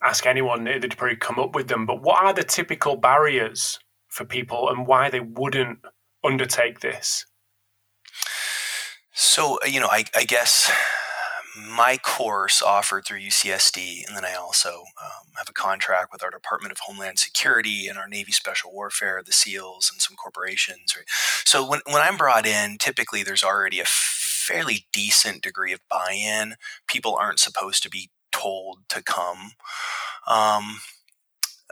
ask anyone, they'd probably come up with them. But what are the typical barriers for people and why they wouldn't undertake this? So, uh, you know, I, I guess my course offered through UCSD, and then I also um, have a contract with our Department of Homeland Security and our Navy Special Warfare, the SEALs, and some corporations. Right? So when, when I'm brought in, typically there's already a fairly decent degree of buy in. People aren't supposed to be told to come. Um,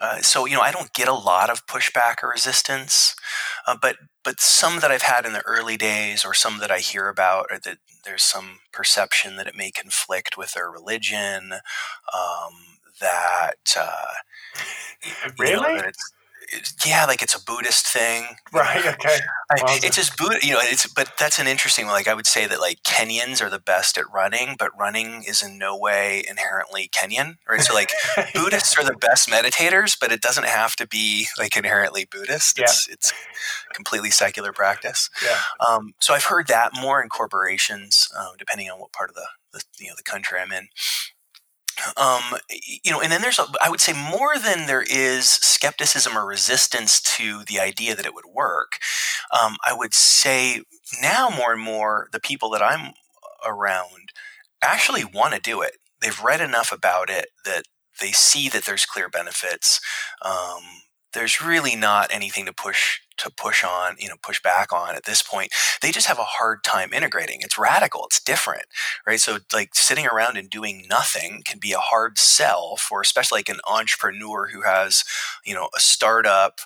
uh, so you know, I don't get a lot of pushback or resistance, uh, but but some that I've had in the early days, or some that I hear about, or that there's some perception that it may conflict with their religion, um, that uh, really. Know, yeah, like it's a Buddhist thing. Right. Okay. (laughs) I, it's just Buddha, you know. It's but that's an interesting. Like I would say that like Kenyans are the best at running, but running is in no way inherently Kenyan, right? So like (laughs) Buddhists are the best meditators, but it doesn't have to be like inherently Buddhist. It's yeah. it's completely secular practice. Yeah. Um, so I've heard that more in corporations, uh, depending on what part of the, the you know the country I'm in um, you know, and then there's, a, I would say, more than there is skepticism or resistance to the idea that it would work. Um, I would say now more and more the people that I'm around actually want to do it. They've read enough about it that they see that there's clear benefits. Um, there's really not anything to push to push on, you know, push back on at this point. They just have a hard time integrating. It's radical, it's different, right? So like sitting around and doing nothing can be a hard sell for especially like an entrepreneur who has, you know, a startup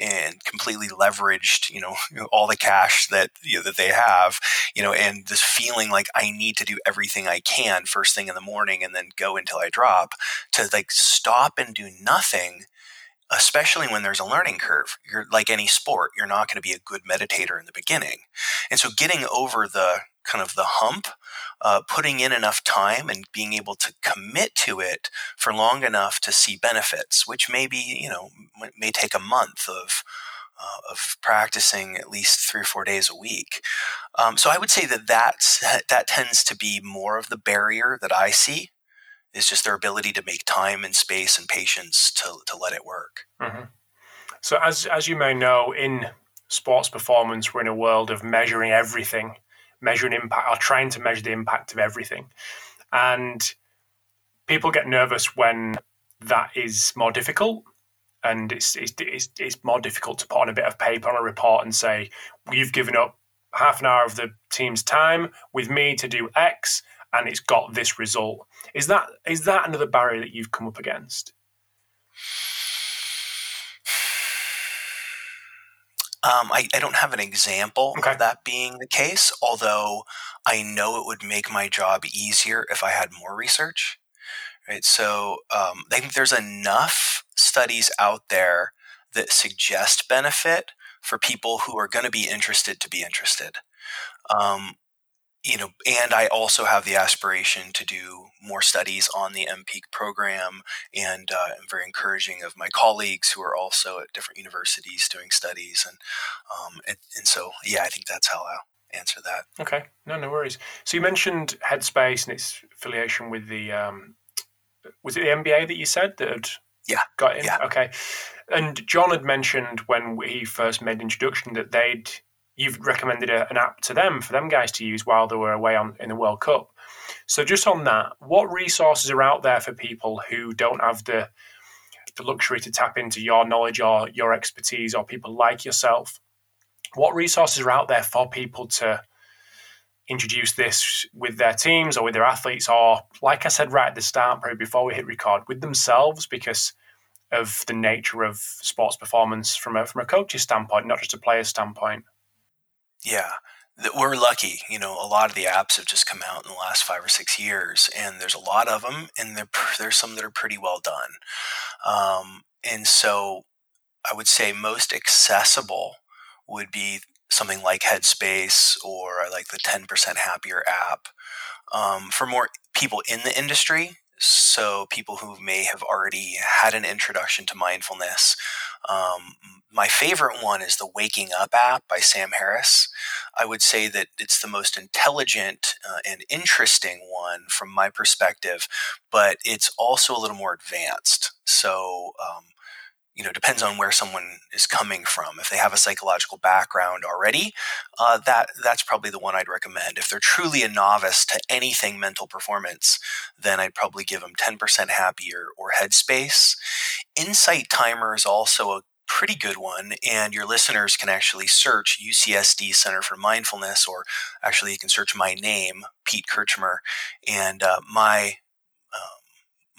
and completely leveraged, you know, (laughs) all the cash that you know, that they have, you know, and this feeling like I need to do everything I can first thing in the morning and then go until I drop to like stop and do nothing especially when there's a learning curve. You're like any sport, you're not going to be a good meditator in the beginning. And so getting over the kind of the hump, uh, putting in enough time and being able to commit to it for long enough to see benefits, which maybe, you know, may take a month of, uh, of practicing at least three or four days a week. Um, so I would say that that's, that tends to be more of the barrier that I see is just their ability to make time and space and patience to, to let it work. Mm-hmm. So, as, as you may know, in sports performance, we're in a world of measuring everything, measuring impact, or trying to measure the impact of everything. And people get nervous when that is more difficult. And it's, it's, it's, it's more difficult to put on a bit of paper on a report and say, you've given up half an hour of the team's time with me to do X, and it's got this result. Is that is that another barrier that you've come up against? Um, I, I, don't have an example okay. of that being the case, although I know it would make my job easier if I had more research. Right. So um, I think there's enough studies out there that suggest benefit for people who are going to be interested to be interested. Um, you know, and I also have the aspiration to do more studies on the MPEAK program, and uh, I'm very encouraging of my colleagues who are also at different universities doing studies, and um, and, and so yeah, I think that's how I'll answer that. Okay, no, no worries. So you mentioned Headspace and its affiliation with the um, was it the NBA that you said that had yeah got in? Yeah. Okay, and John had mentioned when he first made introduction that they'd you've recommended a, an app to them for them guys to use while they were away on in the World Cup. So just on that, what resources are out there for people who don't have the the luxury to tap into your knowledge or your expertise or people like yourself? What resources are out there for people to introduce this with their teams or with their athletes or like I said right at the start, probably before we hit record, with themselves because of the nature of sports performance from a from a coach's standpoint, not just a player's standpoint. Yeah. We're lucky, you know. A lot of the apps have just come out in the last five or six years, and there's a lot of them, and there's some that are pretty well done. Um, and so, I would say most accessible would be something like Headspace or like the 10% Happier app. Um, for more people in the industry, so people who may have already had an introduction to mindfulness. Um, my favorite one is the Waking Up app by Sam Harris. I would say that it's the most intelligent uh, and interesting one from my perspective, but it's also a little more advanced. So, um, you know depends on where someone is coming from. If they have a psychological background already uh, that that's probably the one i'd recommend. If they're truly a novice to anything mental performance then i'd probably give them 10% happier or headspace. Insight timer is also a pretty good one and your listeners can actually search ucsd center for mindfulness or actually you can search my name pete kirchmer and uh, my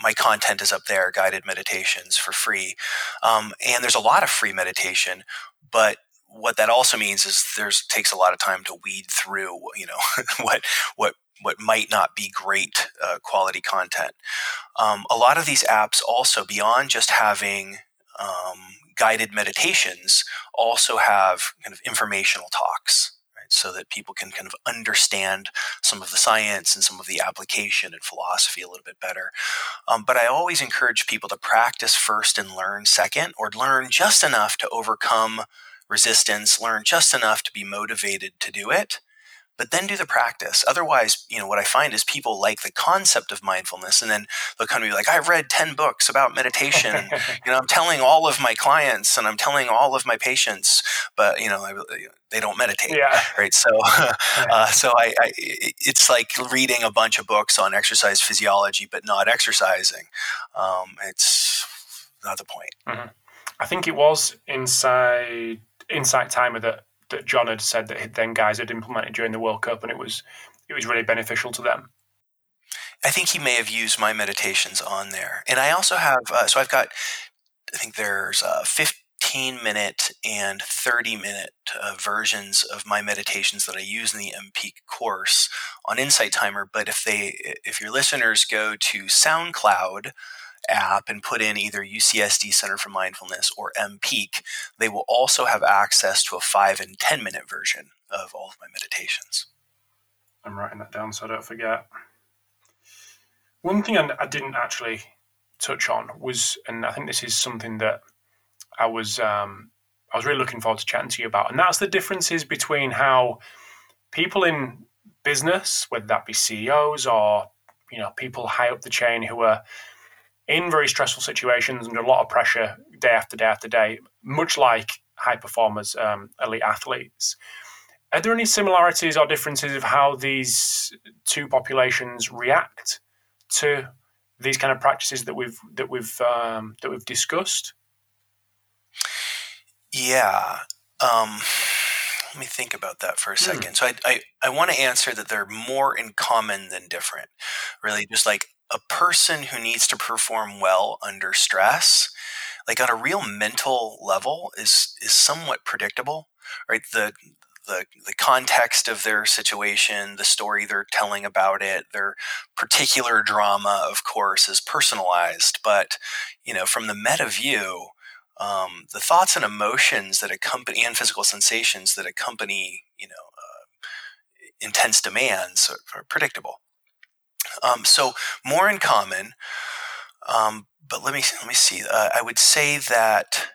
my content is up there, guided meditations for free. Um, and there's a lot of free meditation, but what that also means is there's takes a lot of time to weed through, you know, (laughs) what what what might not be great uh, quality content. Um, a lot of these apps also, beyond just having um, guided meditations, also have kind of informational talks so that people can kind of understand some of the science and some of the application and philosophy a little bit better. Um, but I always encourage people to practice first and learn second, or learn just enough to overcome resistance, learn just enough to be motivated to do it but then do the practice. Otherwise, you know, what I find is people like the concept of mindfulness and then they'll come to me like, I've read 10 books about meditation. and, you know, I'm telling all of my clients and I'm telling all of my patients, but, you know, I, they don't meditate. Yeah. Right. So, (laughs) uh, so I, I, it's like reading a bunch of books on exercise physiology, but not exercising. Um, it's not the point. Mm-hmm. I think it was inside Insight Timer that that John had said that then guys had implemented during the World Cup, and it was it was really beneficial to them. I think he may have used my meditations on there, and I also have. Uh, so I've got, I think there's uh, 15 minute and 30 minute uh, versions of my meditations that I use in the MPeak course on Insight Timer. But if they, if your listeners go to SoundCloud app and put in either UCSD Center for Mindfulness or MPeak, they will also have access to a five and 10 minute version of all of my meditations. I'm writing that down so I don't forget. One thing I, didn't actually touch on was, and I think this is something that I was um, I was really looking forward to chatting to you about, and that's the differences between how people in business, whether that be CEOs or you know people high up the chain who are in very stressful situations under a lot of pressure day after day after day, much like high performers, um, elite athletes. Are there any similarities or differences of how these two populations react to these kind of practices that we've that we've um, that we've discussed? Yeah. Um, let me think about that for a hmm. second. Mm. So I, I, I want to answer that they're more in common than different. Really, just like a person who needs to perform well under stress, like on a real mental level, is is somewhat predictable, right? The the, the context of their situation, the story they're telling about it, their particular drama, of course, is personalized. But you know, from the meta view, um, the thoughts and emotions that accompany and physical sensations that accompany, you know, uh, intense demands are, are predictable. Um, so more in common, um, but let me let me see. Uh, I would say that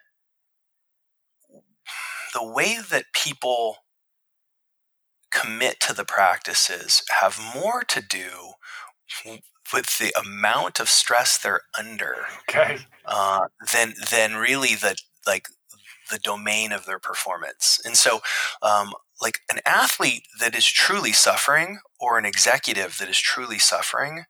the way that people commit to the practices have more to do with the amount of stress they're under okay. uh, than than really the like the domain of their performance. And so, um, like an athlete that is truly suffering or an executive that is truly suffering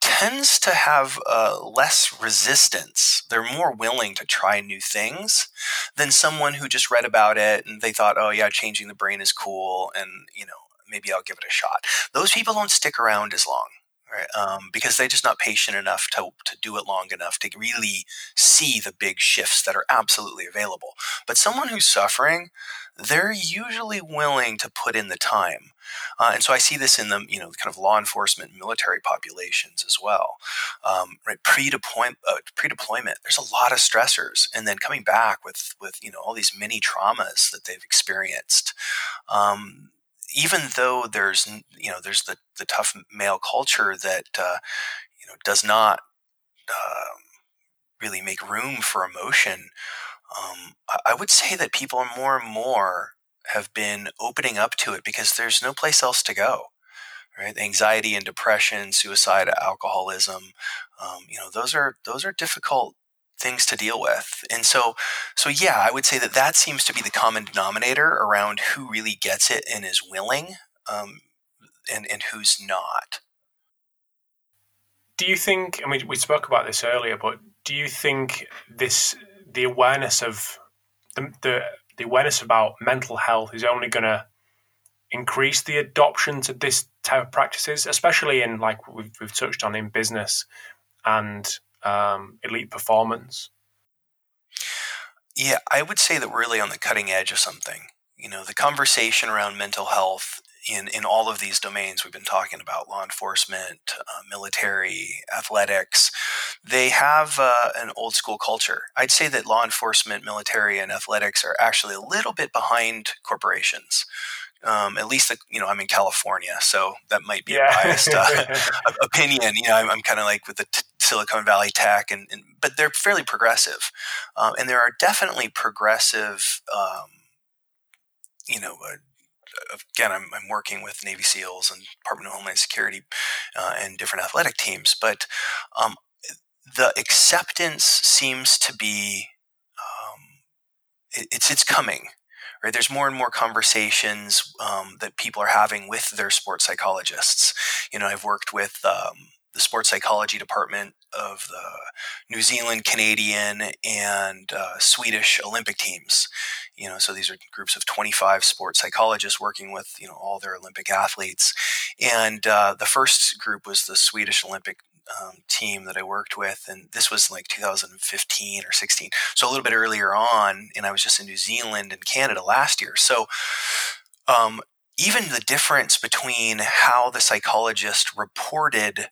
tends to have uh, less resistance. They're more willing to try new things than someone who just read about it and they thought, oh, yeah, changing the brain is cool and, you know, maybe I'll give it a shot. Those people don't stick around as long right? Um, because they're just not patient enough to, to do it long enough to really see the big shifts that are absolutely available. But someone who's suffering, they're usually willing to put in the time. Uh, and so I see this in the you know kind of law enforcement and military populations as well. Um, right, pre-deployment, uh, pre-deployment, there's a lot of stressors, and then coming back with with you know all these mini traumas that they've experienced. Um, even though there's you know there's the, the tough male culture that uh, you know does not uh, really make room for emotion, um, I would say that people are more and more have been opening up to it because there's no place else to go. Right, anxiety and depression, suicide, alcoholism, um, you know, those are those are difficult things to deal with. And so, so yeah, I would say that that seems to be the common denominator around who really gets it and is willing, um, and and who's not. Do you think? I mean, we spoke about this earlier, but do you think this the awareness of the the, the awareness about mental health is only going to increase the adoption to this type of practices, especially in like we've, we've touched on in business and um, elite performance? Yeah, I would say that we're really on the cutting edge of something. You know, the conversation around mental health in, in all of these domains we've been talking about law enforcement, uh, military, athletics they have uh, an old school culture. I'd say that law enforcement, military, and athletics are actually a little bit behind corporations. Um, at least, the, you know, I'm in California, so that might be yeah. a biased uh, (laughs) opinion. You know, I'm, I'm kind of like with the t- Silicon Valley tech, and, and, but they're fairly progressive, um, and there are definitely progressive, um, you know. Uh, again, I'm, I'm, working with Navy SEALs and Department of Homeland Security uh, and different athletic teams, but um, the acceptance seems to be um, it, it's it's coming right? There's more and more conversations um, that people are having with their sports psychologists. You know i've worked with um, the sports psychology department of the New Zealand, Canadian, and uh, Swedish Olympic teams. You know, so these are groups of 25 sports psychologists working with you know all their Olympic athletes. And uh, the first group was the Swedish Olympic um, team that I worked with, and this was like 2015 or 16, so a little bit earlier on. And I was just in New Zealand and Canada last year. So, um, even the difference between how the psychologist reported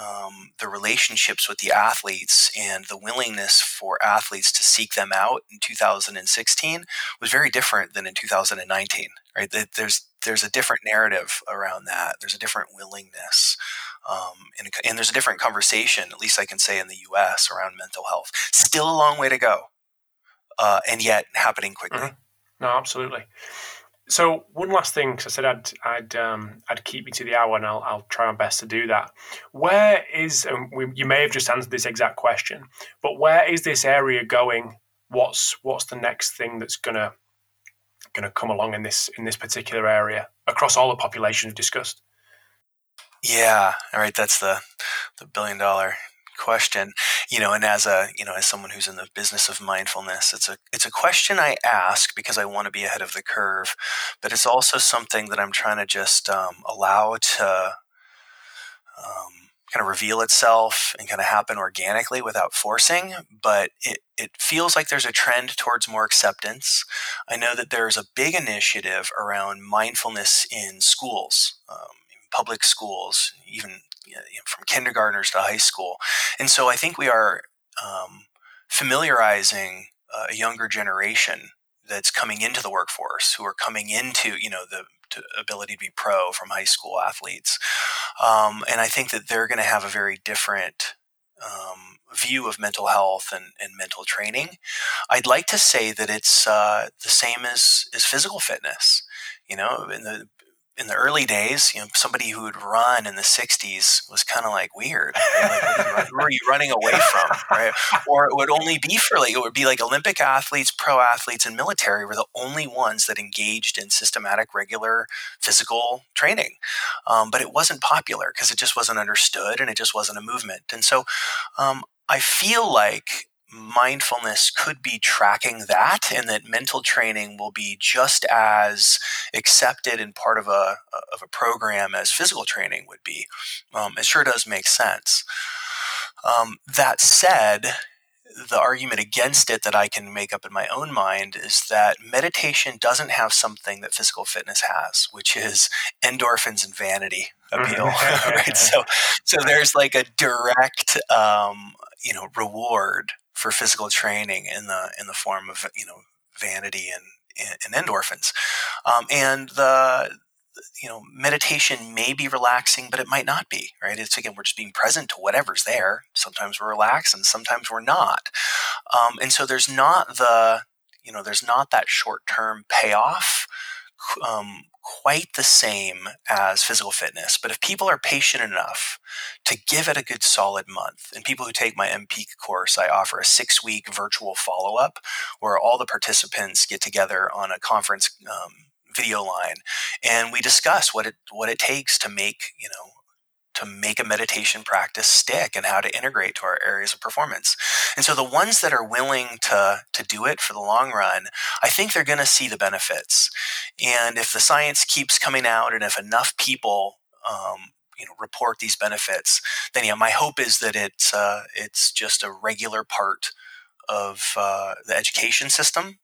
um, the relationships with the athletes and the willingness for athletes to seek them out in 2016 was very different than in 2019. Right? There's there's a different narrative around that. There's a different willingness, um, and, and there's a different conversation. At least I can say in the U.S. around mental health. Still a long way to go, uh, and yet happening quickly. Mm-hmm. No, absolutely. So one last thing, because I said I'd I'd um, I'd keep you to the hour, and I'll I'll try my best to do that. Where is and we, you may have just answered this exact question, but where is this area going? What's what's the next thing that's gonna gonna come along in this in this particular area across all the populations discussed? Yeah, all right. That's the the billion dollar question you know and as a you know as someone who's in the business of mindfulness it's a it's a question i ask because i want to be ahead of the curve but it's also something that i'm trying to just um, allow to um, kind of reveal itself and kind of happen organically without forcing but it, it feels like there's a trend towards more acceptance. I know that there's a big initiative around mindfulness in schools um, public schools even you know, from kindergartners to high school. And so I think we are um, familiarizing uh, a younger generation that's coming into the workforce, who are coming into you know the ability to be pro from high school athletes, um, and I think that they're going to have a very different um, view of mental health and, and, mental training. I'd like to say that it's uh, the same as as physical fitness. You know, in the in the early days, you know, somebody who would run in the 60s was kind of like weird. Who are you running away from? Right? Or it would only be for like, it would be like Olympic athletes, pro athletes, and military were the only ones that engaged in systematic, regular physical training. Um, but it wasn't popular because it just wasn't understood and it just wasn't a movement. And so um, I feel like mindfulness could be tracking that and that mental training will be just as accepted and part of a of a program as physical training would be um, it sure does make sense um, that said the argument against it that I can make up in my own mind is that meditation doesn't have something that physical fitness has, which is endorphins and vanity appeal. (laughs) right? So, so there's like a direct, um, you know, reward for physical training in the in the form of you know vanity and and endorphins, um, and the you know meditation may be relaxing, but it might not be. Right? It's again we're just being present to whatever's there. Sometimes we're relaxed, and sometimes we're not. Um, and so there's not the you know there's not that short term payoff um, quite the same as physical fitness. But if people are patient enough to give it a good solid month, and people who take my MPeak course, I offer a six week virtual follow up where all the participants get together on a conference um, video line and we discuss what it what it takes to make you know to make a meditation practice stick and how to integrate to our areas of performance. And so the ones that are willing to, to do it for the long run, I think they're going to see the benefits. And if the science keeps coming out and if enough people, um, you know, report these benefits, then yeah, my hope is that it's, uh, it's just a regular part of uh, the education system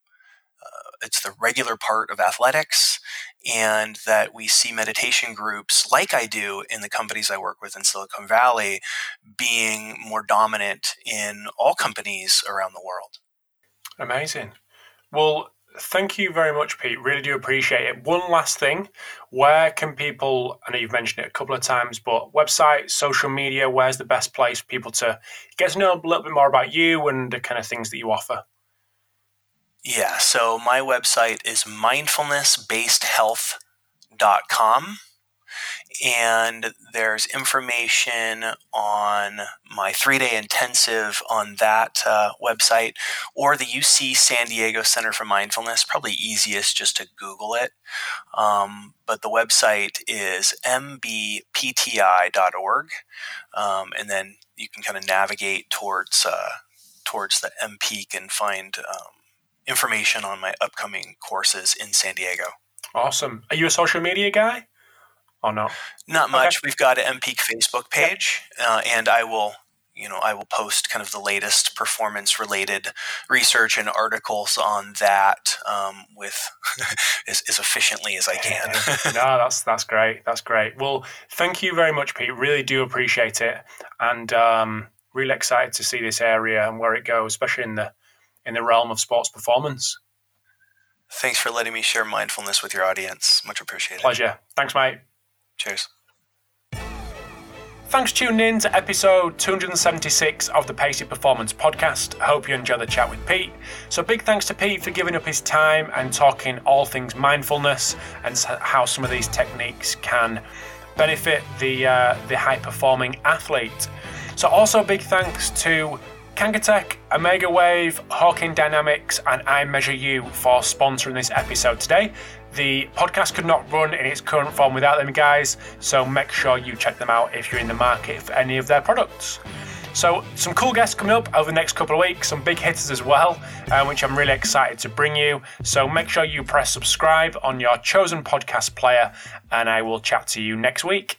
uh, it's the regular part of athletics and that we see meditation groups like I do in the companies I work with in Silicon Valley being more dominant in all companies around the world. Amazing. Well, thank you very much, Pete. Really do appreciate it. One last thing where can people, I know you've mentioned it a couple of times, but website, social media, where's the best place for people to get to know a little bit more about you and the kind of things that you offer? Yeah, so my website is mindfulnessbasedhealth.com. And there's information on my three day intensive on that uh, website or the UC San Diego Center for Mindfulness. Probably easiest just to Google it. Um, but the website is mbpti.org. Um, and then you can kind of navigate towards, uh, towards the MPeak and find um, information on my upcoming courses in San Diego. Awesome. Are you a social media guy Oh no, Not much. Okay. We've got an MPeak Facebook page, uh, and I will, you know, I will post kind of the latest performance related research and articles on that um, with (laughs) as, as, efficiently as I can. no, (laughs) that's that's great. That's great. Well, thank you very much, Pete. Really do appreciate it, and um, really excited to see this area and where it goes, especially in the in the realm of sports performance. Thanks for letting me share mindfulness with your audience. Much appreciated. Pleasure. Thanks, mate. Cheers. Thanks for tuning in to episode 276 of the Pacey Performance Podcast. I hope you enjoyed the chat with Pete. So, big thanks to Pete for giving up his time and talking all things mindfulness and how some of these techniques can benefit the uh, the high performing athlete. So, also big thanks to Kangatech, Omega Wave, Hawkin Dynamics, and IMeasureU for sponsoring this episode today. The podcast could not run in its current form without them guys, so make sure you check them out if you're in the market for any of their products. So, some cool guests coming up over the next couple of weeks, some big hitters as well, uh, which I'm really excited to bring you. So, make sure you press subscribe on your chosen podcast player, and I will chat to you next week.